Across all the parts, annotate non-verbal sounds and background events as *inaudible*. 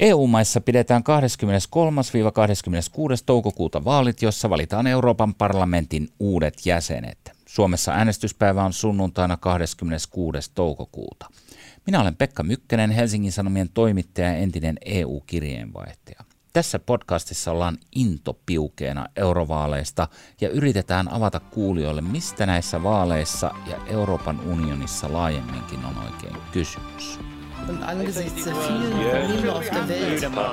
EU-maissa pidetään 23-26. toukokuuta vaalit, jossa valitaan Euroopan parlamentin uudet jäsenet. Suomessa äänestyspäivä on sunnuntaina 26. toukokuuta. Minä olen Pekka Mykkänen, Helsingin Sanomien toimittaja ja entinen EU-kirjeenvaihtaja. Tässä podcastissa ollaan intopiukeena eurovaaleista ja yritetään avata kuulijoille, mistä näissä vaaleissa ja Euroopan unionissa laajemminkin on oikein kysymys. Und angesichts der vielen Probleme auf der Welt.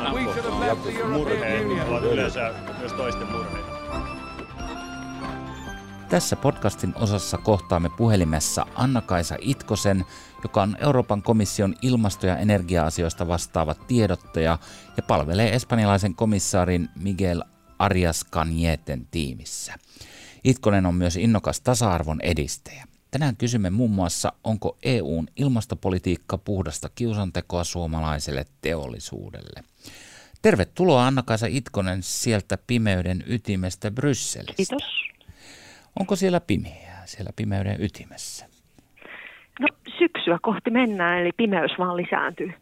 Tässä podcastin osassa kohtaamme puhelimessa Anna-Kaisa Itkosen, joka on Euroopan komission ilmasto- ja energia-asioista vastaava tiedottaja ja palvelee espanjalaisen komissaarin Miguel Arias Canieten tiimissä. Itkonen on myös innokas tasa-arvon edistäjä. Tänään kysymme muun muassa, onko EUn ilmastopolitiikka puhdasta kiusantekoa suomalaiselle teollisuudelle. Tervetuloa Anna-Kaisa Itkonen sieltä pimeyden ytimestä Brysselistä. Kiitos. Onko siellä pimeää, siellä pimeyden ytimessä? No syksyä kohti mennään, eli pimeys vaan lisääntyy.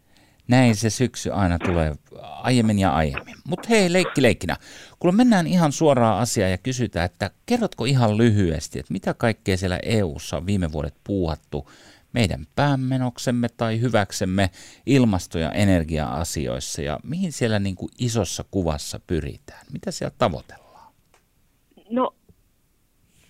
Näin se syksy aina tulee aiemmin ja aiemmin. Mutta hei, leikki leikkinä. Kun mennään ihan suoraan asiaan ja kysytään, että kerrotko ihan lyhyesti, että mitä kaikkea siellä EU:ssa on viime vuodet puuhattu meidän päämenoksemme tai hyväksemme ilmasto- ja energia-asioissa ja mihin siellä niin kuin isossa kuvassa pyritään? Mitä siellä tavoitellaan? No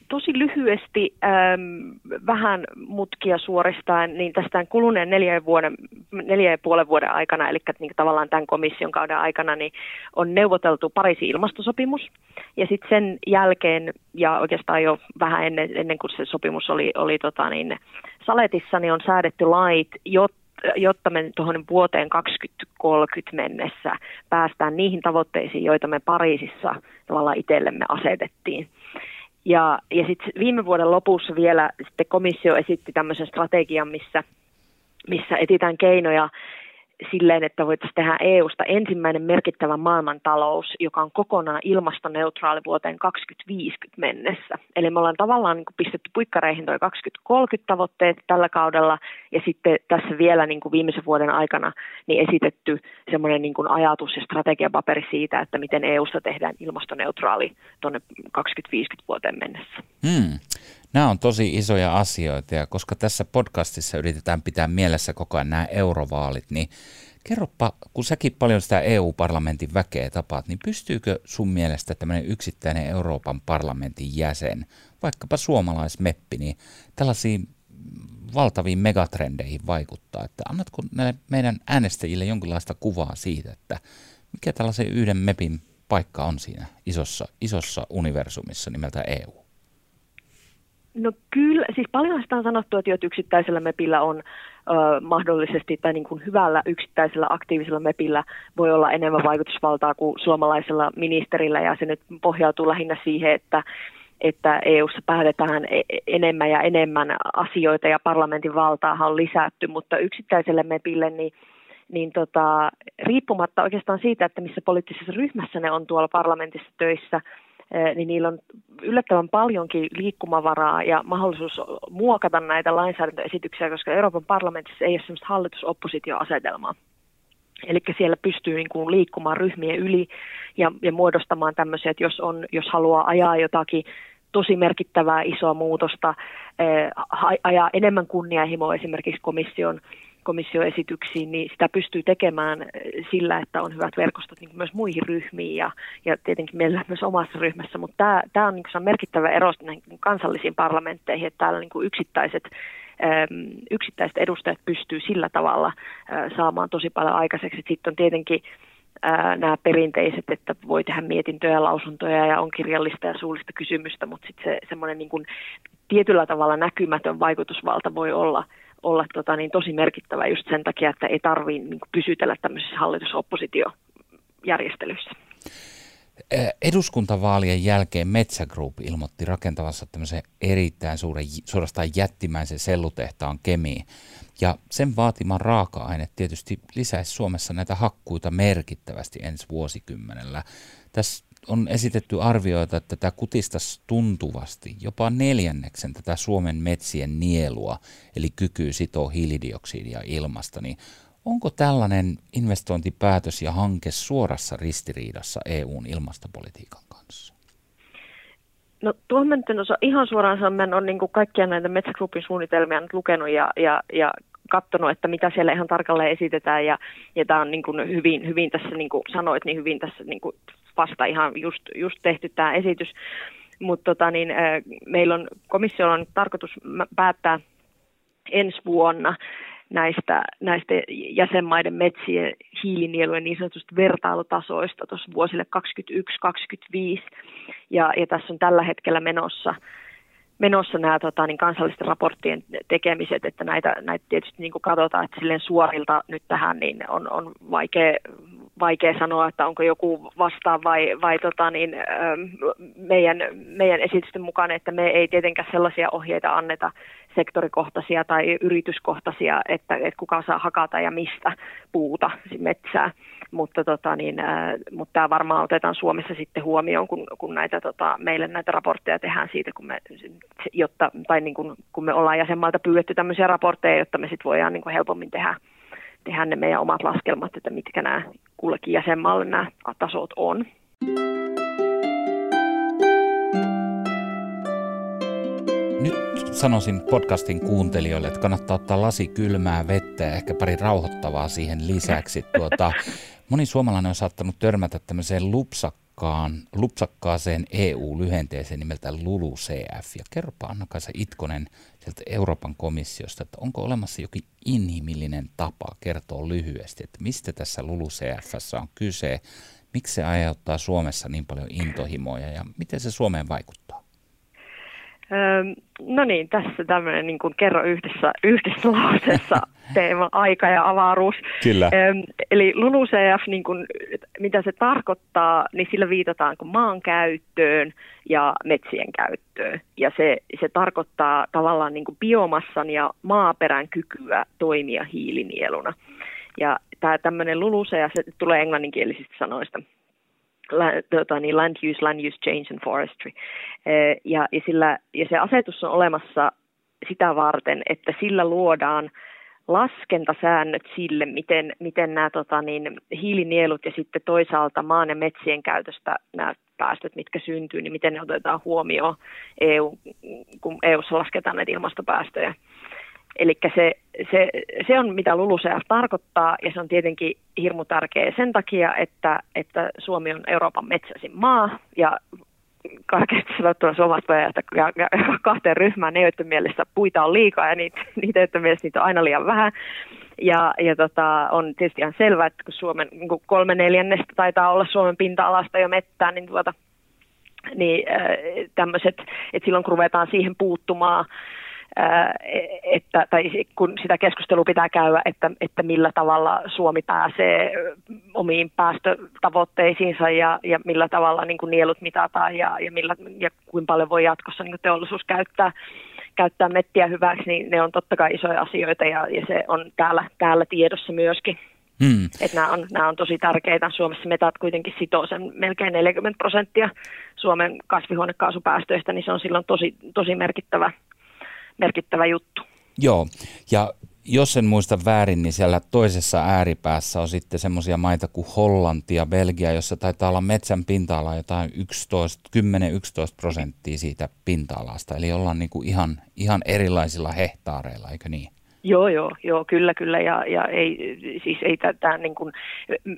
tosi lyhyesti ähm, vähän mutkia suoristaen, niin tästä kuluneen neljä, vuoden, neljä ja puolen vuoden aikana, eli niin tavallaan tämän komission kauden aikana, niin on neuvoteltu Pariisin ilmastosopimus. Ja sitten sen jälkeen, ja oikeastaan jo vähän ennen, ennen kuin se sopimus oli, oli tota niin, saletissa, niin on säädetty lait, jotta jotta me tuohon vuoteen 2030 mennessä päästään niihin tavoitteisiin, joita me Pariisissa tavallaan itsellemme asetettiin. Ja, ja sitten viime vuoden lopussa vielä sitten komissio esitti tämmöisen strategian, missä, missä etitään keinoja silleen, että voitaisiin tehdä EUsta ensimmäinen merkittävä maailmantalous, joka on kokonaan ilmastoneutraali vuoteen 2050 mennessä. Eli me ollaan tavallaan niin kuin pistetty puikkareihin tuo 2030 tavoitteet tällä kaudella ja sitten tässä vielä niin kuin viimeisen vuoden aikana niin esitetty semmoinen niin ajatus ja strategiapaperi siitä, että miten EUsta tehdään ilmastoneutraali tuonne 2050 vuoteen mennessä. Hmm. Nämä on tosi isoja asioita ja koska tässä podcastissa yritetään pitää mielessä koko ajan nämä eurovaalit, niin kerropa, kun säkin paljon sitä EU-parlamentin väkeä tapaat, niin pystyykö sun mielestä tämmöinen yksittäinen Euroopan parlamentin jäsen, vaikkapa suomalaismeppi, niin tällaisiin valtaviin megatrendeihin vaikuttaa? Että annatko meidän äänestäjille jonkinlaista kuvaa siitä, että mikä tällaisen yhden mepin paikka on siinä isossa, isossa universumissa nimeltä EU? No kyllä, siis paljon sitä on sanottu, että yksittäisellä MEPillä on ö, mahdollisesti, tai niin kuin hyvällä yksittäisellä aktiivisella MEPillä voi olla enemmän vaikutusvaltaa kuin suomalaisella ministerillä, ja se nyt pohjautuu lähinnä siihen, että että EU-ssa päätetään e-, enemmän ja enemmän asioita ja parlamentin valtaa on lisätty, mutta yksittäiselle MEPille niin niin tota, riippumatta oikeastaan siitä, että missä poliittisessa ryhmässä ne on tuolla parlamentissa töissä, niin niillä on yllättävän paljonkin liikkumavaraa ja mahdollisuus muokata näitä lainsäädäntöesityksiä, koska Euroopan parlamentissa ei ole sellaista hallitus-oppositioasetelmaa. Eli siellä pystyy niin kuin liikkumaan ryhmien yli ja, ja muodostamaan tämmöisiä, että jos, on, jos haluaa ajaa jotakin tosi merkittävää isoa muutosta, ajaa enemmän kunnianhimoa esimerkiksi komission komissioesityksiin, niin sitä pystyy tekemään eh, sillä, että on hyvät verkostot niin myös muihin ryhmiin ja, ja tietenkin meillä myös omassa ryhmässä, mutta tämä, tämä on, niin merkittävä ero näihin kansallisiin parlamentteihin, että täällä niin yksittäiset yksittäiset edustajat pystyy sillä tavalla saamaan tosi paljon aikaiseksi. Sitten on tietenkin nämä perinteiset, että voi tehdä mietintöjä ja lausuntoja ja on kirjallista ja suullista kysymystä, mutta sitten se semmoinen niin kuin tietyllä tavalla näkymätön vaikutusvalta voi olla – olla tota, niin tosi merkittävä just sen takia, että ei tarvitse niin pysytellä tämmöisissä hallitusoppositiojärjestelyissä. Eduskuntavaalien jälkeen Metsä Group ilmoitti rakentavansa tämmöisen erittäin suuren, suorastaan jättimäisen sellutehtaan Kemiin. Ja sen vaatiman raaka-aine tietysti lisäisi Suomessa näitä hakkuita merkittävästi ensi vuosikymmenellä. Tässä on esitetty arvioita, että tämä kutistaisi tuntuvasti jopa neljänneksen tätä Suomen metsien nielua, eli kykyy sitoa hiilidioksidia ilmasta, niin Onko tällainen investointipäätös ja hanke suorassa ristiriidassa EUn ilmastopolitiikan kanssa? No tuohon osaa ihan suoraan sanoa, mä olen niin kaikkia näitä Metsägrupin suunnitelmia nyt lukenut ja, ja, ja katsonut, että mitä siellä ihan tarkalleen esitetään ja, ja tämä on niin kuin hyvin, hyvin tässä, niin kuin sanoit, niin hyvin tässä niin kuin vasta ihan just, just tehty tämä esitys. Mutta tota, niin, meillä on komissiolla on tarkoitus päättää ensi vuonna näistä, näistä jäsenmaiden metsien hiilinielujen niin sanotusta vertailutasoista tuossa vuosille 2021-2025. Ja, ja tässä on tällä hetkellä menossa menossa nämä tota, niin kansallisten raporttien tekemiset, että näitä, näitä tietysti niin katsotaan, että silleen suorilta nyt tähän niin on, on vaikea, vaikea sanoa, että onko joku vastaan vai, vai tota, niin, ähm, meidän, meidän esitysten mukaan, että me ei tietenkään sellaisia ohjeita anneta sektorikohtaisia tai yrityskohtaisia, että, että kuka saa hakata ja mistä puuta metsää. Mutta, tota, niin, äh, mutta tämä varmaan otetaan Suomessa sitten huomioon, kun, kun näitä, tota, meille näitä raportteja tehdään siitä, kun me, jotta, tai niin kun, kun me ollaan jäsenmaalta pyydetty tämmöisiä raportteja, jotta me sitten voidaan niin kuin helpommin tehdä, tehdä ne meidän omat laskelmat, että mitkä nämä kullekin jäsenmaalle nämä tasot on. Nyt sanoisin podcastin kuuntelijoille, että kannattaa ottaa lasi kylmää vettä ja ehkä pari rauhoittavaa siihen lisäksi. Tuota, moni suomalainen on saattanut törmätä tämmöiseen lupsakkaan, lupsakkaaseen EU-lyhenteeseen nimeltä LULUCF. Ja kerropa Anna-Kaisa Itkonen sieltä Euroopan komissiosta, että onko olemassa jokin inhimillinen tapa kertoa lyhyesti, että mistä tässä LULUCFssä on kyse, miksi se aiheuttaa Suomessa niin paljon intohimoja ja miten se Suomeen vaikuttaa? No niin, tässä tämmöinen niin kuin kerro yhdessä, yhdessä lauseessa *laughs* teema aika ja avaruus. Kyllä. eli LULUCF, niin kuin, mitä se tarkoittaa, niin sillä viitataan maan käyttöön ja metsien käyttöön. Ja se, se tarkoittaa tavallaan niin kuin biomassan ja maaperän kykyä toimia hiilinieluna. Ja tämä tämmöinen LULUCF, se tulee englanninkielisistä sanoista – tota, niin land use, land use change and forestry. Ja, ja, sillä, ja se asetus on olemassa sitä varten, että sillä luodaan laskentasäännöt sille, miten, miten nämä tota, niin, hiilinielut ja sitten toisaalta maan ja metsien käytöstä nämä päästöt, mitkä syntyy, niin miten ne otetaan huomioon EU, kun EUssa lasketaan näitä ilmastopäästöjä. Eli se, se, se on mitä LULUCF tarkoittaa ja se on tietenkin hirmu tärkeä sen takia, että, että Suomi on Euroopan metsäisin maa ja karkeasti sanottuna suomalaiset voi ajatella kahteen ryhmään, ne joiden mielestä puita on liikaa ja niitä, *laughs* niitä joiden mielestä niitä on aina liian vähän. Ja, ja tota, on tietysti ihan selvää, että kun Suomen niin kun kolme neljännestä taitaa olla Suomen pinta-alasta jo mettää, niin, tuota, niin äh, tämmöiset, että silloin kun ruvetaan siihen puuttumaan, että, tai kun sitä keskustelua pitää käydä, että, että millä tavalla Suomi pääsee omiin päästötavoitteisiinsa ja, ja millä tavalla niin kuin nielut mitataan ja, ja, millä, ja kuinka paljon voi jatkossa niin kuin teollisuus käyttää, käyttää mettiä hyväksi, niin ne on totta kai isoja asioita ja, ja se on täällä, täällä tiedossa myöskin. Hmm. Että nämä, on, nämä on tosi tärkeitä. Suomessa metat kuitenkin sitoo sen melkein 40 prosenttia Suomen kasvihuonekaasupäästöistä, niin se on silloin tosi, tosi merkittävä merkittävä juttu. Joo, ja jos en muista väärin, niin siellä toisessa ääripäässä on sitten semmoisia maita kuin Hollanti ja Belgia, jossa taitaa olla metsän pinta-ala jotain 10-11 prosenttia siitä pinta-alasta. Eli ollaan niin kuin ihan, ihan erilaisilla hehtaareilla, eikö niin? Joo, joo, joo, kyllä, kyllä. Ja, ja ei, siis ei tämän niin kuin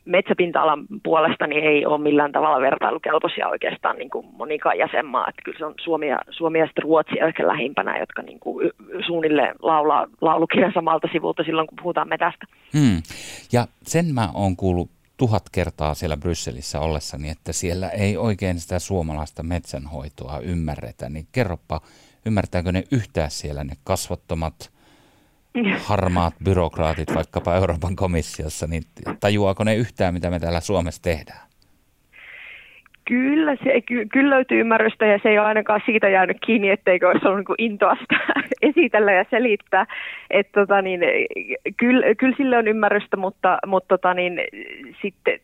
metsäpinta-alan puolesta niin ei ole millään tavalla vertailukelpoisia oikeastaan niin kuin monikaan jäsenmaa. Että kyllä se on Suomi ja, Suomi ja sitten Ruotsi ehkä lähimpänä, jotka niin kuin suunnilleen laulaa laulukirjan samalta sivulta silloin, kun puhutaan metästä. Hmm. Ja sen mä oon kuullut tuhat kertaa siellä Brysselissä ollessani, että siellä ei oikein sitä suomalaista metsänhoitoa ymmärretä. Niin kerropa, ymmärtääkö ne yhtään siellä ne kasvottomat – harmaat byrokraatit vaikkapa Euroopan komissiossa, niin tajuaako ne yhtään, mitä me täällä Suomessa tehdään? Kyllä, se, ky, kyllä löytyy ymmärrystä ja se ei ole ainakaan siitä jäänyt kiinni, etteikö olisi ollut niin intoa sitä *laughs* esitellä ja selittää. Et, tota, niin, kyllä, kyllä sille on ymmärrystä, mutta, mutta tota, niin, sitten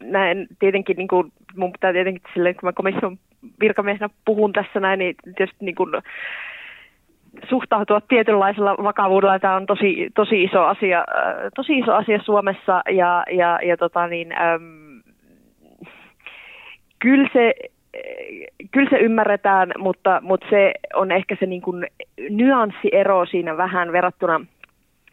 näin tietenkin, niin kuin, mun pitää tietenkin silleen, kun mä komission virkamiehenä puhun tässä näin, niin tietysti niin kuin, suhtautua tietynlaisella vakavuudella. Tämä on tosi, tosi, iso, asia, äh, tosi iso asia Suomessa ja, ja, ja tota niin, äm, kyllä se kyllä se ymmärretään, mutta, mutta se on ehkä se niin kuin nyanssiero siinä vähän verrattuna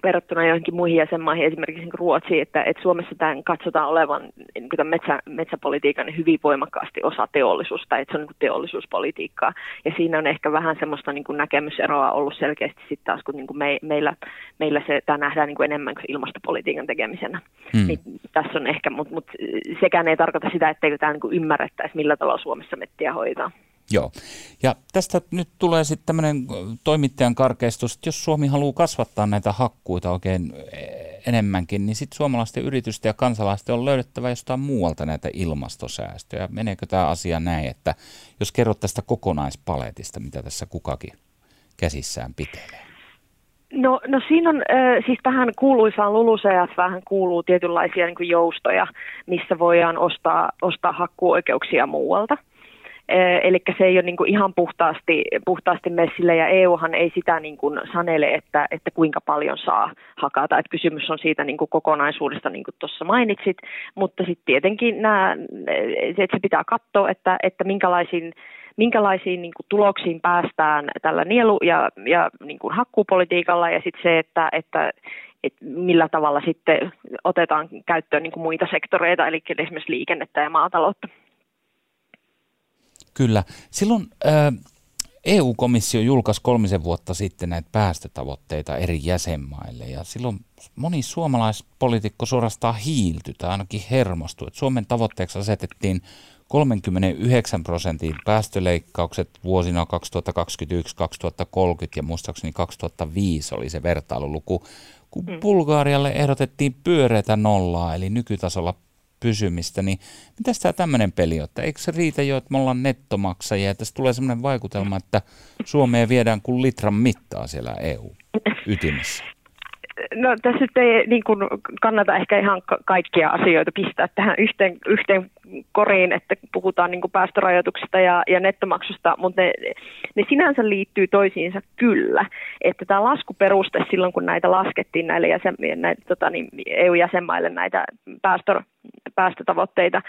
verrattuna joihinkin muihin jäsenmaihin, esimerkiksi niin Ruotsiin, että, että Suomessa tämän katsotaan olevan niin tämän metsä, metsäpolitiikan hyvin voimakkaasti osa teollisuutta, että se on niin teollisuuspolitiikkaa. Ja siinä on ehkä vähän semmoista niin näkemyseroa ollut selkeästi sitten taas, kun niin kuin me, meillä, meillä se, tämä nähdään niin kuin enemmän kuin ilmastopolitiikan tekemisenä. Hmm. Niin tässä on ehkä, mutta mut sekään ei tarkoita sitä, etteikö tämä niin ymmärrettäisi, millä tavalla Suomessa mettiä hoitaa. Joo. Ja tästä nyt tulee sitten tämmöinen toimittajan karkeistus, että jos Suomi haluaa kasvattaa näitä hakkuita oikein enemmänkin, niin sitten suomalaisten yritysten ja kansalaisten on löydettävä jostain muualta näitä ilmastosäästöjä. Meneekö tämä asia näin, että jos kerrot tästä kokonaispaletista, mitä tässä kukakin käsissään pitelee? No, no siinä on, äh, siis tähän kuuluisaan LULUCF vähän kuuluu tietynlaisia niin joustoja, missä voidaan ostaa, ostaa hakkuoikeuksia muualta. Eli se ei ole niin kuin ihan puhtaasti, puhtaasti messille ja EUhan ei sitä niin kuin sanele, että, että kuinka paljon saa hakata. Että kysymys on siitä niin kuin kokonaisuudesta, niin kuin tuossa mainitsit, mutta sitten tietenkin nämä, että se pitää katsoa, että, että minkälaisiin minkälaisiin niin kuin, tuloksiin päästään tällä nielu- ja, ja niin kuin hakkuupolitiikalla ja sitten se, että, että, että millä tavalla sitten otetaan käyttöön niin kuin muita sektoreita, eli esimerkiksi liikennettä ja maataloutta. Kyllä. Silloin ää, EU-komissio julkaisi kolmisen vuotta sitten näitä päästötavoitteita eri jäsenmaille ja silloin moni suomalaispolitiikko suorastaan hiiltyi tai ainakin hermostui. Että Suomen tavoitteeksi asetettiin 39 prosentin päästöleikkaukset vuosina 2021-2030 ja muistaakseni 2005 oli se vertailuluku, kun mm. Bulgaarialle ehdotettiin pyöreätä nollaa, eli nykytasolla pysymistä, niin mitä tämä tämmöinen peli on? Että eikö se riitä jo, että me ollaan nettomaksajia ja tässä tulee semmoinen vaikutelma, että Suomeen viedään kuin litran mittaa siellä EU-ytimessä? No tässä nyt ei niin kuin, kannata ehkä ihan kaikkia asioita pistää tähän yhteen, yhteen koriin, että puhutaan niin kuin päästörajoituksista ja, ja nettomaksusta, mutta ne, ne sinänsä liittyy toisiinsa kyllä. Että tämä laskuperuste silloin, kun näitä laskettiin näille jäsen, näitä, tota, niin EU-jäsenmaille näitä päästö, päästötavoitteita,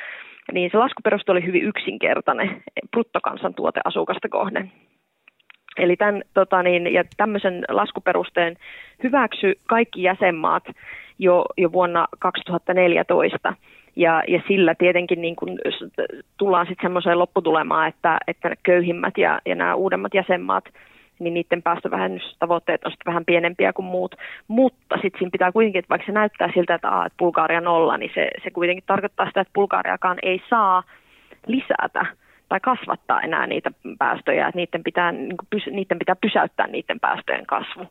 niin se laskuperuste oli hyvin yksinkertainen bruttokansantuote asukasta kohden. Eli tämän, tota niin, ja tämmöisen laskuperusteen hyväksy kaikki jäsenmaat jo, jo vuonna 2014. Ja, ja sillä tietenkin niin kun tullaan sitten semmoiseen lopputulemaan, että, että köyhimmät ja, ja nämä uudemmat jäsenmaat, niin niiden päästövähennystavoitteet on vähän pienempiä kuin muut. Mutta sitten siinä pitää kuitenkin, että vaikka se näyttää siltä, että, a, että Bulgaria nolla, niin se, se kuitenkin tarkoittaa sitä, että Bulgariakaan ei saa lisätä tai kasvattaa enää niitä päästöjä, että niiden pitää, niin niiden pitää pysäyttää niiden päästöjen kasvu.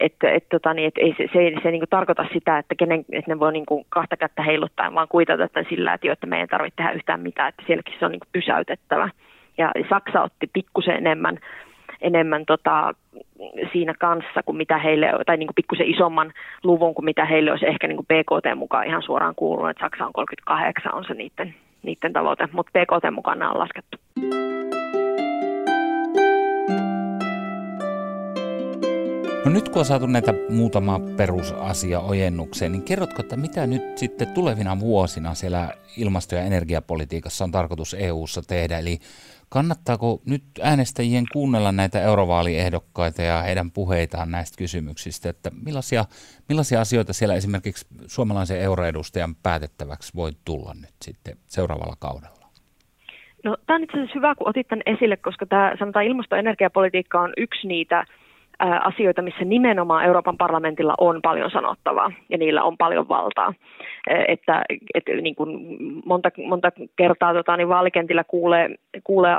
Että et, tota, niin, et ei, se, se ei se niin tarkoita sitä, että, kenen, että ne voi niin kuin kahta kättä heiluttaa, vaan kuitata tämän sillä, että, jo, että meidän ei tarvitse tehdä yhtään mitään, että sielläkin se on niin kuin pysäytettävä. Ja Saksa otti pikkusen enemmän, enemmän tota, siinä kanssa kuin mitä heille, tai niin pikkusen isomman luvun kuin mitä heille olisi ehkä niin kuin BKT mukaan ihan suoraan kuulunut, että Saksa on 38 on se niiden niiden tavoite, mutta PKT mukana on laskettu. No nyt kun on saatu näitä muutama perusasia ojennukseen, niin kerrotko, että mitä nyt sitten tulevina vuosina siellä ilmasto- ja energiapolitiikassa on tarkoitus EU-ssa tehdä? Eli Kannattaako nyt äänestäjien kuunnella näitä eurovaaliehdokkaita ja heidän puheitaan näistä kysymyksistä, että millaisia, millaisia asioita siellä esimerkiksi suomalaisen euroedustajan päätettäväksi voi tulla nyt sitten seuraavalla kaudella? No, tämä on itse asiassa hyvä, kun otit tämän esille, koska tämä sanotaan ilmasto- ja energiapolitiikka on yksi niitä asioita, missä nimenomaan Euroopan parlamentilla on paljon sanottavaa ja niillä on paljon valtaa. Että, että niin kuin monta, monta kertaa tota, niin vaalikentillä kuulee, kuulee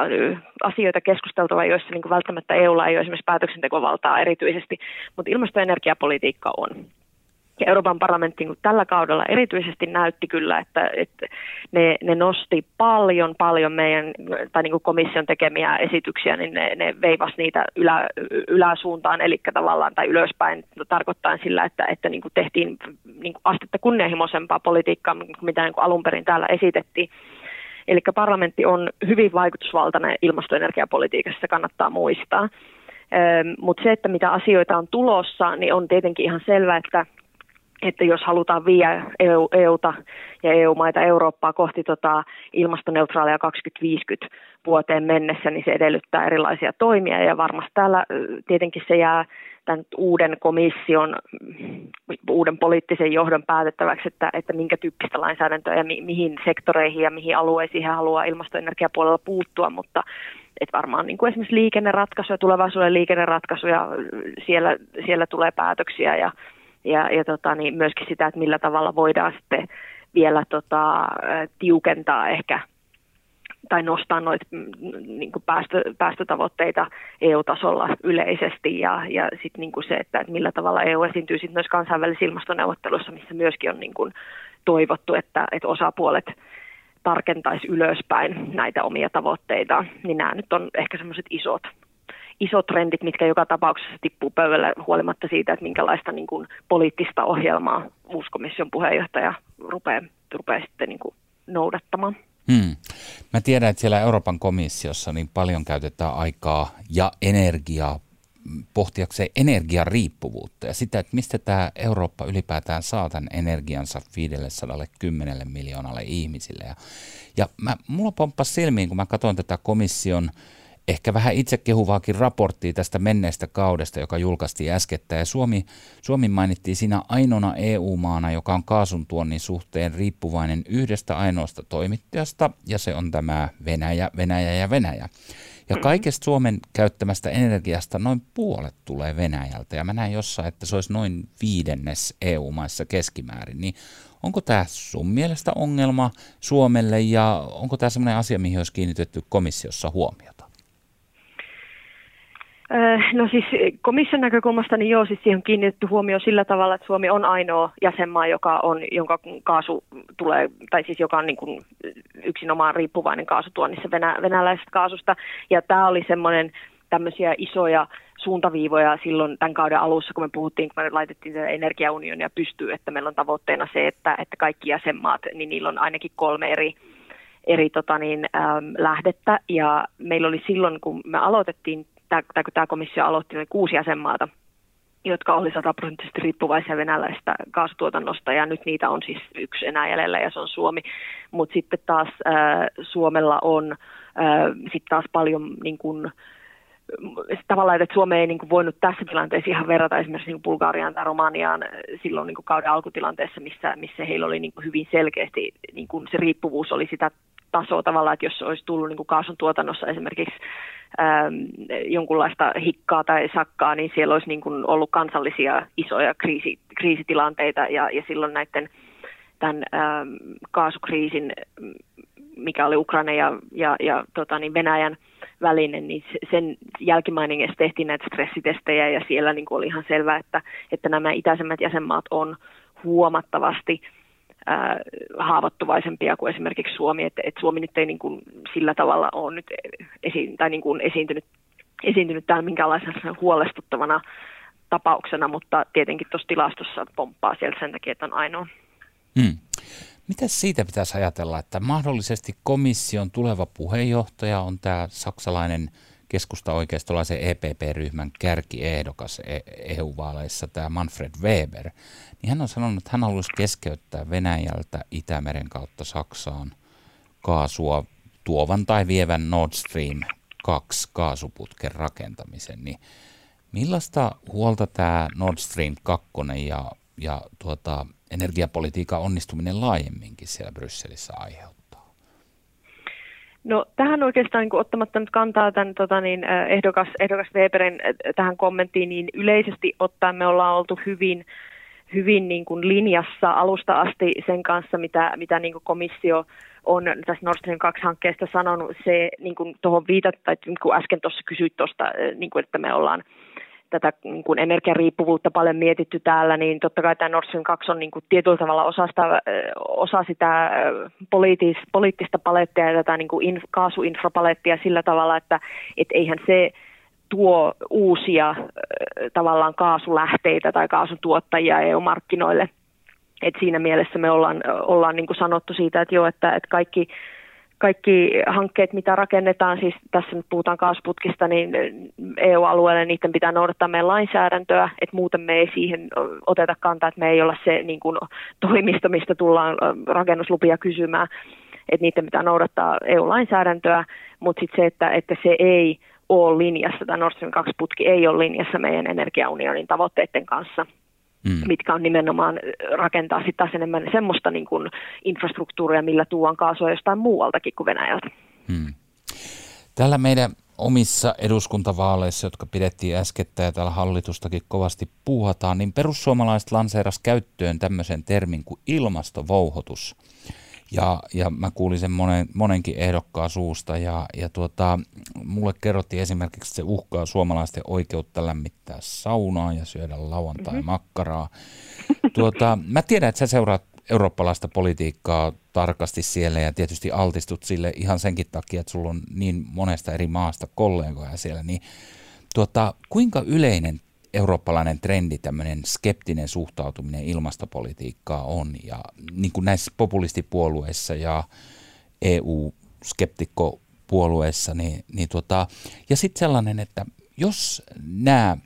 asioita keskusteltavaa, joissa niin kuin välttämättä EUlla ei ole esimerkiksi päätöksentekovaltaa erityisesti, mutta ilmasto- ja energiapolitiikka on. Ja Euroopan parlamentti niin tällä kaudella erityisesti näytti kyllä, että, että ne, ne nosti paljon, paljon meidän tai niin kuin komission tekemiä esityksiä, niin ne, ne veivasi niitä ylä, yläsuuntaan, eli tavallaan tai ylöspäin tarkoittaa sillä, että, että niin kuin tehtiin niin kuin astetta kunnianhimoisempaa politiikkaa, mitä niin kuin alun perin täällä esitettiin. Eli parlamentti on hyvin vaikutusvaltainen ilmastoenergiapolitiikassa, kannattaa muistaa. Mutta se, että mitä asioita on tulossa, niin on tietenkin ihan selvää, että että jos halutaan viedä EU, EUta ja EU-maita Eurooppaa kohti tota ilmastoneutraalia 2050 vuoteen mennessä, niin se edellyttää erilaisia toimia. Ja varmasti täällä tietenkin se jää tämän uuden komission, uuden poliittisen johdon päätettäväksi, että, että minkä tyyppistä lainsäädäntöä ja mi, mihin sektoreihin ja mihin alueisiin he haluaa ilmastoenergiapuolella puuttua, mutta et varmaan niin kuin esimerkiksi liikenneratkaisuja, tulevaisuuden liikenneratkaisuja, siellä, siellä tulee päätöksiä ja, ja, ja tota, niin myöskin sitä, että millä tavalla voidaan sitten vielä tota, tiukentaa ehkä tai nostaa noita mm, niin päästö, päästötavoitteita EU-tasolla yleisesti ja, ja sitten niin se, että, että millä tavalla EU esiintyy sit myös kansainvälisissä ilmastoneuvotteluissa, missä myöskin on niin kuin toivottu, että, että osapuolet tarkentaisi ylöspäin näitä omia tavoitteita, niin nämä nyt on ehkä semmoiset isot, isot trendit, mitkä joka tapauksessa tippuu pöydälle huolimatta siitä, että minkälaista niin kuin, poliittista ohjelmaa uuskomission puheenjohtaja rupeaa, rupeaa sitten niin kuin, noudattamaan. Hmm. Mä tiedän, että siellä Euroopan komissiossa niin paljon käytetään aikaa ja energiaa pohtiakseen energiariippuvuutta ja sitä, että mistä tämä Eurooppa ylipäätään saa tämän energiansa 510 miljoonalle ihmisille. Ja, ja mä, mulla pomppasi silmiin, kun mä katsoin tätä komission ehkä vähän itse kehuvaakin raporttia tästä menneestä kaudesta, joka julkaistiin äskettä. Ja Suomi, Suomi mainittiin siinä ainoana EU-maana, joka on kaasun tuonnin suhteen riippuvainen yhdestä ainoasta toimittajasta, ja se on tämä Venäjä, Venäjä ja Venäjä. Ja kaikesta Suomen käyttämästä energiasta noin puolet tulee Venäjältä, ja mä näen jossain, että se olisi noin viidennes EU-maissa keskimäärin. Niin onko tämä sun mielestä ongelma Suomelle, ja onko tämä sellainen asia, mihin olisi kiinnitetty komissiossa huomiota? No siis komission näkökulmasta niin joo, siis siihen on kiinnitetty huomio sillä tavalla, että Suomi on ainoa jäsenmaa, joka on, jonka kaasu tulee, tai siis joka on niin kuin yksinomaan riippuvainen kaasutuonnissa venä, venäläisestä kaasusta. Ja tämä oli semmoinen tämmöisiä isoja suuntaviivoja silloin tämän kauden alussa, kun me puhuttiin, kun me laitettiin tätä energiaunionia pystyy, että meillä on tavoitteena se, että, että kaikki jäsenmaat, niin niillä on ainakin kolme eri eri tota niin, äm, lähdettä. Ja meillä oli silloin, kun me aloitettiin tämä, kun tämä komissio aloitti, oli kuusi jäsenmaata, jotka oli sataprosenttisesti riippuvaisia venäläistä kaasutuotannosta, ja nyt niitä on siis yksi enää jäljellä, ja se on Suomi. Mutta sitten taas äh, Suomella on äh, sitten taas paljon niin kun, tavallaan, että Suomi ei niin kuin voinut tässä tilanteessa ihan verrata esimerkiksi niin Bulgariaan tai Romaniaan silloin niin kuin kauden alkutilanteessa, missä, missä heillä oli niin kuin hyvin selkeästi niin kuin se riippuvuus oli sitä tasoa tavallaan, että jos olisi tullut niin kuin kaasun tuotannossa esimerkiksi ähm, jonkunlaista hikkaa tai sakkaa, niin siellä olisi niin kuin ollut kansallisia isoja kriisi, kriisitilanteita ja, ja silloin näiden tämän ähm, kaasukriisin, mikä oli Ukraina ja, ja, ja tota, niin Venäjän välinen, niin sen jälkimainingeissa tehtiin näitä stressitestejä ja siellä niin kuin oli ihan selvää, että, että nämä itäisemmät jäsenmaat on huomattavasti äh, haavoittuvaisempia kuin esimerkiksi Suomi, että, että Suomi nyt ei niin kuin sillä tavalla ole nyt esi- tai niin kuin esiintynyt, esiintynyt täällä minkäänlaisena huolestuttavana tapauksena, mutta tietenkin tuossa tilastossa pomppaa sieltä sen takia, että on ainoa. Hmm. Mitä siitä pitäisi ajatella, että mahdollisesti komission tuleva puheenjohtaja on tämä saksalainen keskusta-oikeistolaisen EPP-ryhmän kärkiehdokas EU-vaaleissa, tämä Manfred Weber, niin hän on sanonut, että hän haluaisi keskeyttää Venäjältä Itämeren kautta Saksaan kaasua tuovan tai vievän Nord Stream 2 kaasuputken rakentamisen, niin millaista huolta tämä Nord Stream 2 ja, ja tuota, energiapolitiikan onnistuminen laajemminkin siellä Brysselissä aiheuttaa? No tähän oikeastaan niin ottamatta nyt kantaa tämän tota niin, ehdokas, ehdokas Weberin tähän kommenttiin, niin yleisesti ottaen me ollaan oltu hyvin, hyvin niin kuin linjassa alusta asti sen kanssa, mitä, mitä niin kuin komissio on tässä Nord Stream 2-hankkeesta sanonut. Se niin kuin tuohon viitat, tai niin kuin äsken tuossa kysyit tuosta, niin kuin, että me ollaan tätä niin kuin energiariippuvuutta paljon mietitty täällä, niin totta kai tämä Nord Stream 2 on niin kuin tietyllä tavalla osa sitä, osa sitä poliitis, poliittista palettia ja tätä niin kuin in, kaasuinfrapalettia sillä tavalla, että et eihän se tuo uusia tavallaan kaasulähteitä tai kaasutuottajia EU-markkinoille. Et siinä mielessä me ollaan, ollaan niin kuin sanottu siitä, että joo, että, että kaikki, kaikki hankkeet, mitä rakennetaan, siis tässä nyt puhutaan kaasuputkista, niin EU-alueelle niiden pitää noudattaa meidän lainsäädäntöä, että muuten me ei siihen oteta kantaa, että me ei olla se niin kuin, toimisto, mistä tullaan rakennuslupia kysymään, että niiden pitää noudattaa EU-lainsäädäntöä, mutta sitten se, että, että se ei ole linjassa, tämä Nord Stream 2-putki ei ole linjassa meidän energiaunionin tavoitteiden kanssa, mm. mitkä on nimenomaan rakentaa sitten taas enemmän semmoista niin kuin infrastruktuuria, millä tuon kaasua jostain muualtakin kuin Venäjältä. Mm. Tällä meidän omissa eduskuntavaaleissa, jotka pidettiin äskettä ja täällä hallitustakin kovasti puuhataan, niin perussuomalaiset lanseeras käyttöön tämmöisen termin kuin ilmastovouhotus. Ja, ja mä kuulin sen monen, monenkin ehdokkaan suusta ja, ja tuota, mulle kerrottiin esimerkiksi, että se uhkaa suomalaisten oikeutta lämmittää saunaa ja syödä lauantai-makkaraa. Mm-hmm. Tuota, mä tiedän, että sä seuraat eurooppalaista politiikkaa tarkasti siellä ja tietysti altistut sille ihan senkin takia, että sulla on niin monesta eri maasta kollegoja siellä, niin tuota, kuinka yleinen eurooppalainen trendi, tämmöinen skeptinen suhtautuminen ilmastopolitiikkaa on. Ja niin kuin näissä populistipuolueissa ja EU-skeptikkopuolueissa, niin, niin tota, ja sitten sellainen, että jos nämä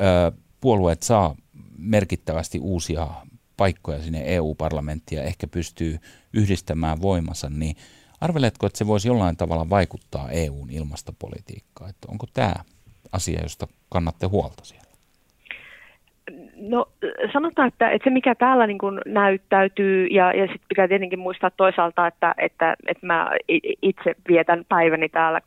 ö, puolueet saa merkittävästi uusia paikkoja sinne EU-parlamenttiin ja ehkä pystyy yhdistämään voimansa, niin arveletko, että se voisi jollain tavalla vaikuttaa EUn ilmastopolitiikkaan? Että onko tämä asia, josta kannatte huolta siellä? No sanotaan, että, että se mikä täällä niin kuin näyttäytyy ja, ja sitten pitää tietenkin muistaa toisaalta, että, että, että mä itse vietän päiväni täällä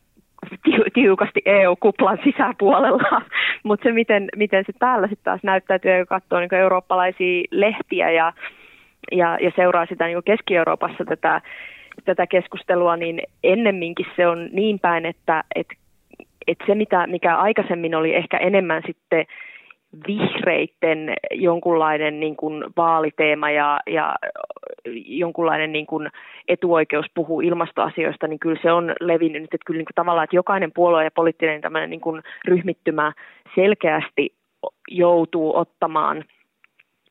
tiukasti EU-kuplan sisäpuolella, *laughs* mutta se miten, miten se täällä sitten taas näyttäytyy, kun katsoo niin eurooppalaisia lehtiä ja, ja, ja seuraa sitä niin Keski-Euroopassa tätä, tätä keskustelua, niin ennemminkin se on niin päin, että, että, että se mitä, mikä aikaisemmin oli ehkä enemmän sitten vihreitten jonkunlainen niin kuin vaaliteema ja, ja jonkunlainen niin kuin etuoikeus puhua ilmastoasioista, niin kyllä se on levinnyt, että kyllä niin kuin tavallaan, että jokainen puolue ja poliittinen niin kuin ryhmittymä selkeästi joutuu ottamaan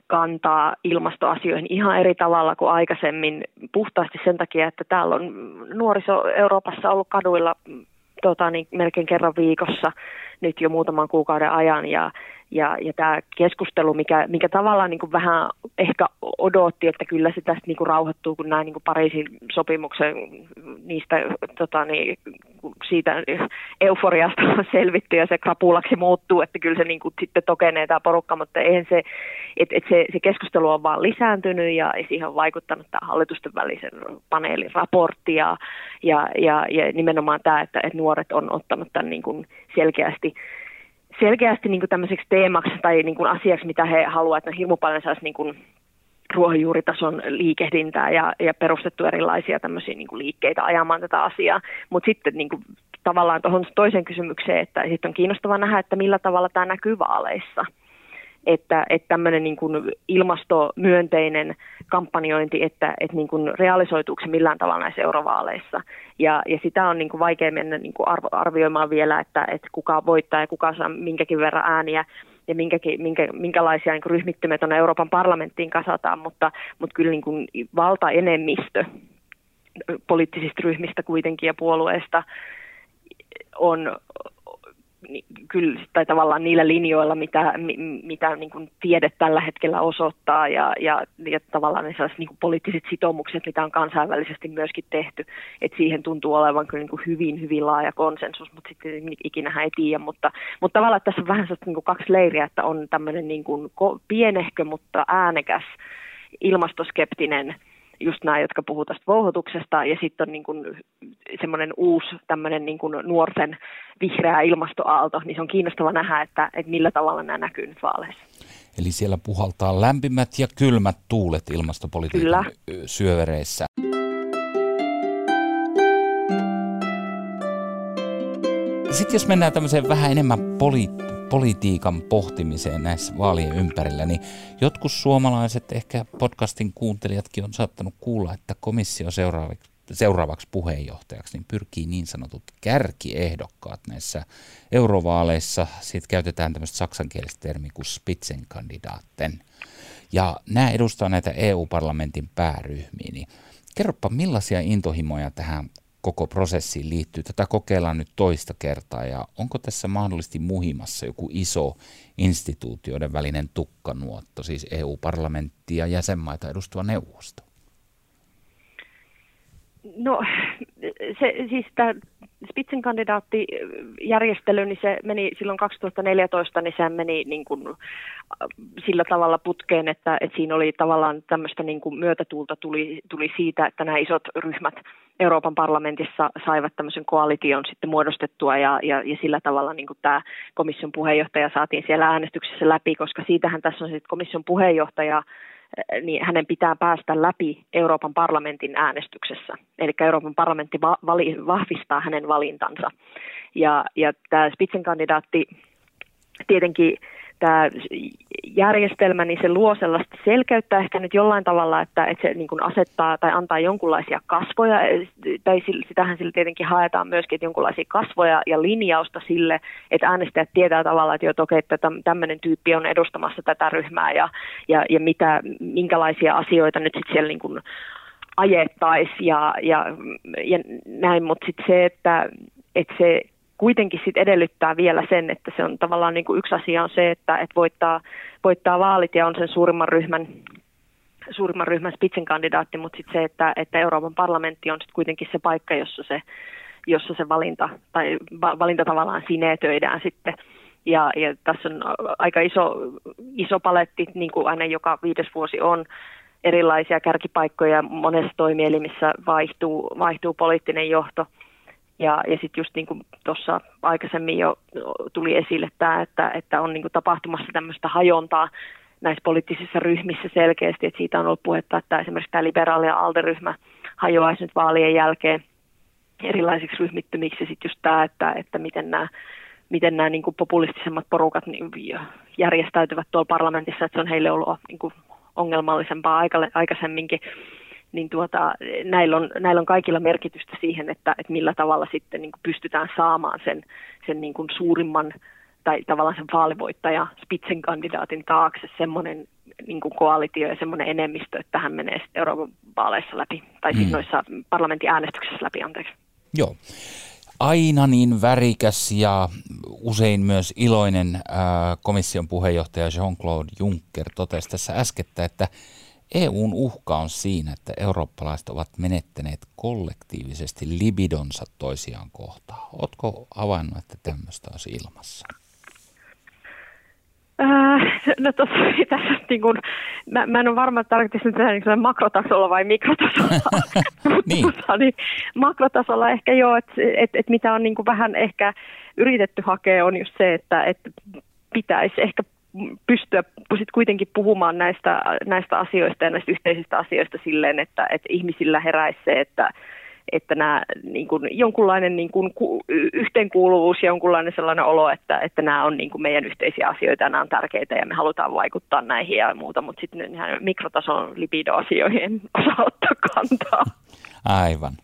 kantaa ilmastoasioihin ihan eri tavalla kuin aikaisemmin, puhtaasti sen takia, että täällä on nuoriso Euroopassa ollut kaduilla tota, niin melkein kerran viikossa nyt jo muutaman kuukauden ajan ja ja, ja tämä keskustelu, mikä, mikä tavallaan niin kuin vähän ehkä odotti, että kyllä se tästä niin kuin rauhoittuu, kun nämä niin kuin Pariisin sopimuksen niistä, tota, niin, siitä euforiasta on *laughs* selvitty ja se krapulaksi muuttuu, että kyllä se niin kuin sitten tokenee tämä porukka, mutta eihän se, että et se, se keskustelu on vaan lisääntynyt ja siihen on vaikuttanut tämä hallitusten välisen paneelin raportti ja, ja, ja, ja nimenomaan tämä, että, että nuoret on ottanut tämän niin kuin selkeästi selkeästi niin kuin tämmöiseksi teemaksi tai niin kuin asiaksi, mitä he haluavat, että ne hirmu paljon saisi niin kuin ruohonjuuritason liikehdintää ja, ja perustettu erilaisia tämmöisiä niin kuin liikkeitä ajamaan tätä asiaa. Mutta sitten niin kuin, tavallaan tuohon toiseen kysymykseen, että sitten on kiinnostavaa nähdä, että millä tavalla tämä näkyy vaaleissa – että, että tämmöinen niin kuin ilmastomyönteinen kampanjointi, että, että niin kuin realisoituuko se millään tavalla näissä eurovaaleissa. Ja, ja sitä on niin kuin vaikea mennä niin kuin arvo, arvioimaan vielä, että, että kuka voittaa ja kuka saa minkäkin verran ääniä ja minkäkin, minkä, minkälaisia niin ryhmittymiä tuonne Euroopan parlamenttiin kasataan, mutta, mutta kyllä niin kuin valtaenemmistö poliittisista ryhmistä kuitenkin ja puolueista on, kyllä, tai tavallaan niillä linjoilla, mitä, mitä niin kuin tiede tällä hetkellä osoittaa ja, ja, ja tavallaan ne sellaiset niin kuin poliittiset sitoumukset, mitä on kansainvälisesti myöskin tehty, että siihen tuntuu olevan kyllä niin kuin hyvin, hyvin laaja konsensus, mutta sitten ikinä ei tiedä, mutta, mutta tavallaan tässä on vähän niin kuin kaksi leiriä, että on tämmöinen niin kuin pienehkö, mutta äänekäs ilmastoskeptinen just nämä, jotka puhuu tästä vouhotuksesta, ja sitten on niin kuin semmoinen uusi tämmöinen niin kuin nuorten vihreä ilmastoaalto, niin se on kiinnostava nähdä, että, että millä tavalla nämä näkyy nyt vaaleissa. Eli siellä puhaltaa lämpimät ja kylmät tuulet ilmastopolitiikan Kyllä. syövereissä. Sitten jos mennään tämmöiseen vähän enemmän poli- politiikan pohtimiseen näissä vaalien ympärillä, niin jotkut suomalaiset, ehkä podcastin kuuntelijatkin on saattanut kuulla, että komissio seuraavaksi, seuraavaksi puheenjohtajaksi niin pyrkii niin sanotut kärkiehdokkaat näissä eurovaaleissa. Siitä käytetään tämmöistä saksankielistä termiä kuin Spitzenkandidaaten. Ja nämä edustaa näitä EU-parlamentin pääryhmiä, niin kerropa millaisia intohimoja tähän koko prosessiin liittyy. Tätä kokeillaan nyt toista kertaa ja onko tässä mahdollisesti muhimassa joku iso instituutioiden välinen tukkanuotto, siis EU-parlamentti ja jäsenmaita edustava neuvosto? No se, siis tämä Spitzenkandidaatti-järjestely, niin se meni silloin 2014, niin se meni niin kuin sillä tavalla putkeen, että, että siinä oli tavallaan tämmöistä niin kuin myötätuulta tuli, tuli siitä, että nämä isot ryhmät Euroopan parlamentissa saivat tämmöisen koalition sitten muodostettua ja, ja, ja sillä tavalla niin kuin tämä komission puheenjohtaja saatiin siellä äänestyksessä läpi, koska siitähän tässä on sitten komission puheenjohtaja niin hänen pitää päästä läpi Euroopan parlamentin äänestyksessä. Eli Euroopan parlamentti va- vali- vahvistaa hänen valintansa. Ja, ja tämä Spitzenkandidaatti tietenkin tämä järjestelmä, niin se luo sellaista selkeyttä ehkä nyt jollain tavalla, että, että se niin kuin asettaa tai antaa jonkunlaisia kasvoja, tai sitähän sillä tietenkin haetaan myöskin, että jonkunlaisia kasvoja ja linjausta sille, että äänestäjät tietää tavallaan, että jo toki, että tämmöinen tyyppi on edustamassa tätä ryhmää ja, ja, ja mitä, minkälaisia asioita nyt sitten siellä niin kuin ajettaisiin ja, ja, ja näin, mutta sitten se, että, että se kuitenkin sit edellyttää vielä sen, että se on tavallaan niin kuin yksi asia on se, että, että voittaa, voittaa vaalit ja on sen suurimman ryhmän suurimman ryhmän kandidaatti, mutta sitten se, että, että Euroopan parlamentti on sitten kuitenkin se paikka, jossa se, jossa se valinta, tai valinta tavallaan sineetöidään sitten. Ja, ja tässä on aika iso, iso paletti, niin kuin aina joka viides vuosi on, erilaisia kärkipaikkoja. Monessa toimielimissä vaihtuu, vaihtuu poliittinen johto – ja, ja sitten just niin kuin tuossa aikaisemmin jo tuli esille tämä, että, että on niin kuin tapahtumassa tämmöistä hajontaa näissä poliittisissa ryhmissä selkeästi, että siitä on ollut puhetta, että esimerkiksi tämä liberaali- ja alderyhmä hajoaisi nyt vaalien jälkeen erilaisiksi ryhmittymiksi. Sitten just tämä, että, että miten nämä miten nämä niin kuin populistisemmat porukat niin järjestäytyvät tuolla parlamentissa, että se on heille ollut niin kuin ongelmallisempaa aikaisemminkin niin tuota, näillä, on, näillä on kaikilla merkitystä siihen, että, että millä tavalla sitten niin kuin pystytään saamaan sen, sen niin kuin suurimman tai tavallaan sen vaalivoittaja Spitzenkandidaatin taakse semmoinen niin kuin koalitio ja semmoinen enemmistö, että tähän menee Euroopan vaaleissa läpi, tai mm. noissa parlamentin äänestyksissä läpi, anteeksi. Joo. Aina niin värikäs ja usein myös iloinen äh, komission puheenjohtaja Jean-Claude Juncker totesi tässä äskettä, että EUn uhka on siinä, että eurooppalaiset ovat menettäneet kollektiivisesti libidonsa toisiaan kohtaan. Oletko havainnut, että tämmöistä olisi ilmassa? Äh, no tossa, *laughs* tässä, niin kun, mä, mä en ole varma, että tarkoittaisin tätä niin makrotasolla vai mikrotasolla. *laughs* niin. Mutta, niin, makrotasolla ehkä joo, että et, et mitä on niin vähän ehkä yritetty hakea on just se, että et pitäisi ehkä pystyä sit kuitenkin puhumaan näistä, näistä asioista ja näistä yhteisistä asioista silleen, että, että ihmisillä heräisi se, että, että nämä, niin kuin, jonkunlainen niin kuin, ku, yhteenkuuluvuus jonkunlainen sellainen olo, että, että nämä on niin kuin meidän yhteisiä asioita ja nämä on tärkeitä ja me halutaan vaikuttaa näihin ja muuta, mutta sitten mikrotason lipidoasioihin *laughs* osaa ottaa kantaa. Aivan.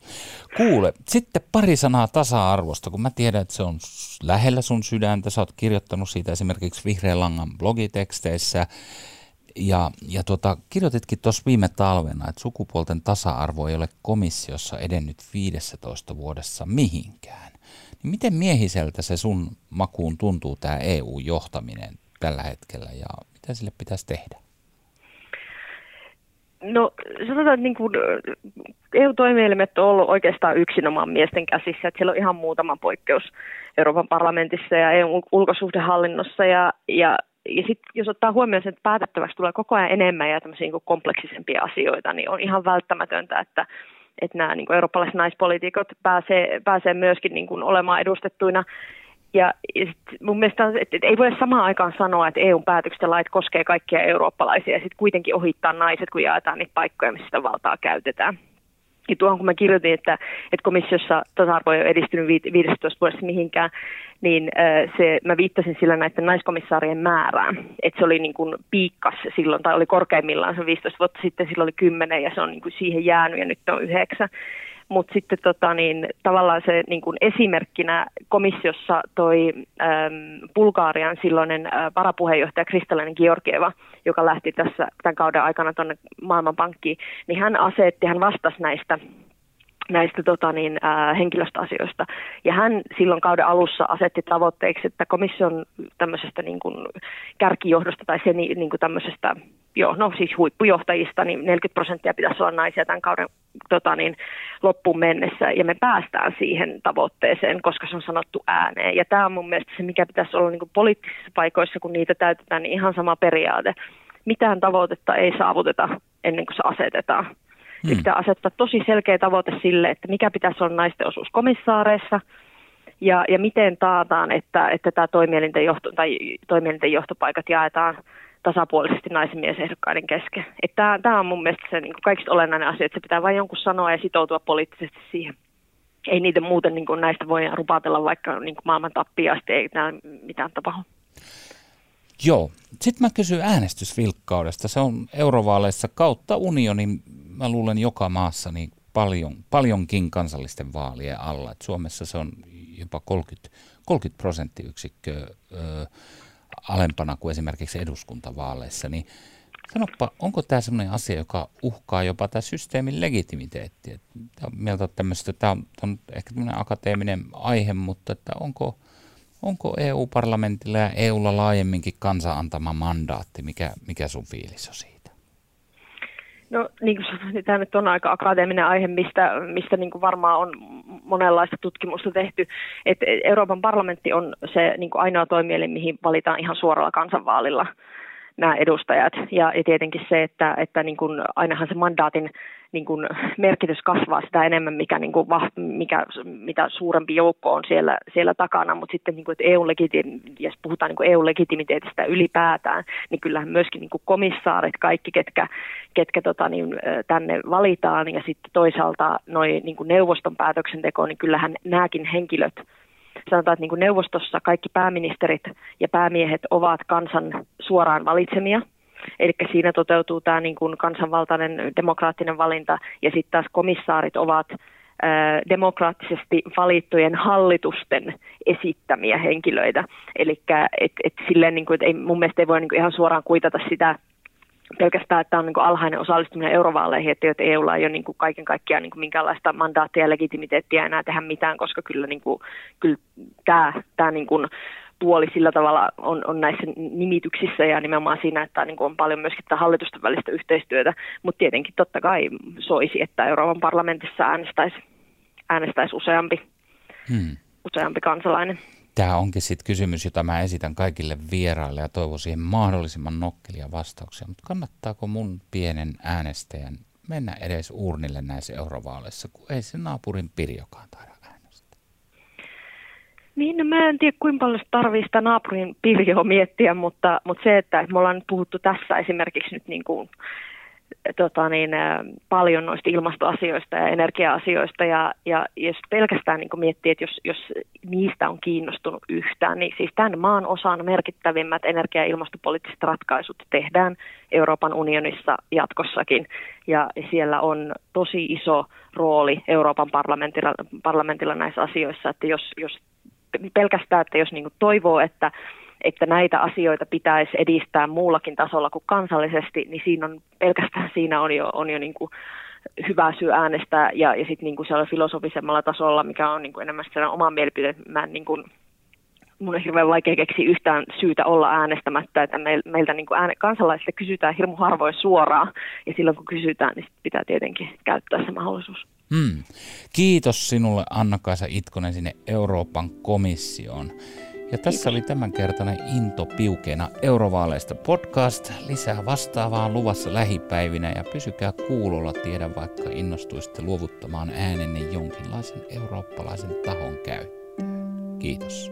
Kuule, sitten pari sanaa tasa-arvosta, kun mä tiedän, että se on lähellä sun sydäntä. Sä oot kirjoittanut siitä esimerkiksi Vihreän langan blogiteksteissä. Ja, ja tuota, kirjoititkin tuossa viime talvena, että sukupuolten tasa-arvo ei ole komissiossa edennyt 15 vuodessa mihinkään. Niin miten miehiseltä se sun makuun tuntuu tämä EU-johtaminen tällä hetkellä ja mitä sille pitäisi tehdä? No sanotaan, että niin kuin EU-toimielimet on ollut oikeastaan yksinomaan miesten käsissä, että siellä on ihan muutama poikkeus Euroopan parlamentissa ja EUn ulkosuhdehallinnossa ja, ja ja sitten jos ottaa huomioon sen, että päätettäväksi tulee koko ajan enemmän ja tämmöisiä niin kompleksisempia asioita, niin on ihan välttämätöntä, että, että nämä niin eurooppalaiset naispolitiikot pääsee, pääsee myöskin niin kuin olemaan edustettuina ja, sit mun mielestä että, että ei voi samaan aikaan sanoa, että EUn päätökset ja lait koskee kaikkia eurooppalaisia ja sitten kuitenkin ohittaa naiset, kun jaetaan niitä paikkoja, missä sitä valtaa käytetään. Ja tuohon kun mä kirjoitin, että, että komissiossa tasa-arvo ei ole edistynyt 15 vuodessa mihinkään, niin se, mä viittasin sillä näiden naiskomissaarien määrään. Että se oli niin kuin piikkas silloin, tai oli korkeimmillaan se 15 vuotta sitten, silloin oli 10 ja se on niin kuin siihen jäänyt ja nyt on 9 mutta sitten tota, niin, tavallaan se niin kuin esimerkkinä komissiossa toi äm, Bulgaarian silloinen ä, varapuheenjohtaja Kristalinen Georgieva, joka lähti tässä tämän kauden aikana tuonne Maailmanpankkiin, niin hän asetti, hän vastasi näistä näistä tota, niin, ää, henkilöstöasioista. Ja hän silloin kauden alussa asetti tavoitteeksi, että komission tämmöisestä niin kuin, kärkijohdosta tai sen niin kuin tämmöisestä, joo, no siis huippujohtajista, niin 40 prosenttia pitäisi olla naisia tämän kauden tota, niin, loppuun mennessä. Ja me päästään siihen tavoitteeseen, koska se on sanottu ääneen. Ja tämä on mun mielestä se, mikä pitäisi olla niin poliittisissa paikoissa, kun niitä täytetään, niin ihan sama periaate. Mitään tavoitetta ei saavuteta ennen kuin se asetetaan. Hmm. pitää asettaa tosi selkeä tavoite sille, että mikä pitäisi olla naisten osuus komissaareissa ja, ja miten taataan, että, että tämä toimielinten, johto, tai toimielinten johtopaikat jaetaan tasapuolisesti naisen miesehdokkaiden kesken. Tämä, on mun mielestä se niin kaikista olennainen asia, että se pitää vain jonkun sanoa ja sitoutua poliittisesti siihen. Ei niitä muuten niin kuin näistä voi rupatella vaikka niin kuin maailman tappiasti, ei mitään tapahdu. Joo. Sitten mä kysyn äänestysvilkkaudesta. Se on eurovaaleissa kautta unionin mä luulen joka maassa niin paljon, paljonkin kansallisten vaalien alla. Et Suomessa se on jopa 30, 30 prosenttiyksikköä alempana kuin esimerkiksi eduskuntavaaleissa. Niin sanoppa, onko tämä sellainen asia, joka uhkaa jopa tämä systeemin legitimiteetti? Tämä on, mieltä tämmöistä, tämä on, on ehkä tämmöinen akateeminen aihe, mutta että onko, onko EU-parlamentilla ja EUlla laajemminkin kansa antama mandaatti? Mikä, mikä sun fiilis on siitä? No niin kuin sanoin, tämä nyt on aika akateeminen aihe, mistä, mistä niin kuin varmaan on monenlaista tutkimusta tehty. Et Euroopan parlamentti on se niin kuin ainoa toimielin, mihin valitaan ihan suoralla kansanvaalilla nämä edustajat. Ja, ja tietenkin se, että, että niin kuin ainahan se mandaatin niin kuin merkitys kasvaa sitä enemmän, mikä, niin kuin, mikä, mitä suurempi joukko on siellä, siellä takana, mutta sitten niin kuin, että EU jos puhutaan niin EU-legitimiteetistä ylipäätään, niin kyllähän myöskin niin kuin komissaarit, kaikki ketkä, ketkä tota, niin, tänne valitaan ja sitten toisaalta noi, niin kuin neuvoston päätöksenteko, niin kyllähän nämäkin henkilöt sanotaan, että niin kuin neuvostossa kaikki pääministerit ja päämiehet ovat kansan suoraan valitsemia – Eli siinä toteutuu tämä niin kuin kansanvaltainen demokraattinen valinta ja sitten taas komissaarit ovat demokraattisesti valittujen hallitusten esittämiä henkilöitä. Eli et, et silleen, niin kuin, et ei, mun mielestä ei voi niin kuin ihan suoraan kuitata sitä pelkästään, että on niin kuin alhainen osallistuminen eurovaaleihin, että EUlla ei ole niin kuin kaiken kaikkiaan niin kuin minkäänlaista mandaattia ja legitimiteettiä enää tehdä mitään, koska kyllä, niin kuin, kyllä tämä, tämä niin kuin puoli sillä tavalla on, on näissä nimityksissä ja nimenomaan siinä, että niin kuin on paljon myöskin tätä hallitusten välistä yhteistyötä, mutta tietenkin totta kai soisi, että Euroopan parlamentissa äänestäisi, äänestäisi useampi, hmm. useampi kansalainen. Tämä onkin sitten kysymys, jota mä esitän kaikille vieraille ja toivon siihen mahdollisimman nokkelia vastauksia. Mutta kannattaako mun pienen äänestäjän mennä edes urnille näissä eurovaaleissa, kun ei se naapurin Pirjokaan taida niin, no mä en tiedä kuinka paljon tarvii sitä naapurin pirjoa miettiä, mutta, mutta se, että me ollaan nyt puhuttu tässä esimerkiksi nyt niin kuin, tota niin, paljon noista ilmastoasioista ja energia-asioista ja, ja jos pelkästään niin miettii, että jos, jos niistä on kiinnostunut yhtään, niin siis tämän maan osan merkittävimmät energia- ja ilmastopoliittiset ratkaisut tehdään Euroopan unionissa jatkossakin. Ja siellä on tosi iso rooli Euroopan parlamentilla, parlamentilla näissä asioissa, että jos, jos pelkästään, että jos niin toivoo, että, että näitä asioita pitäisi edistää muullakin tasolla kuin kansallisesti, niin siinä on, pelkästään siinä on jo, on jo niin kuin hyvä syy äänestää ja, ja sitten niin kuin filosofisemmalla tasolla, mikä on niin kuin enemmän sellainen oma mielipide, mä en niin kuin, mun on hirveän vaikea keksiä yhtään syytä olla äänestämättä, että meiltä niin kuin ääne, kansalaisilta kysytään hirmu harvoin suoraan, ja silloin kun kysytään, niin pitää tietenkin käyttää se mahdollisuus. Hmm. Kiitos sinulle Anna-Kaisa Itkonen sinne Euroopan komissioon. Ja tässä Kiitos. oli tämänkertainen Into Piukeena Eurovaaleista podcast. Lisää vastaavaa luvassa lähipäivinä ja pysykää kuulolla tiedä vaikka innostuisitte luovuttamaan äänenne jonkinlaisen eurooppalaisen tahon käyttöön. Kiitos.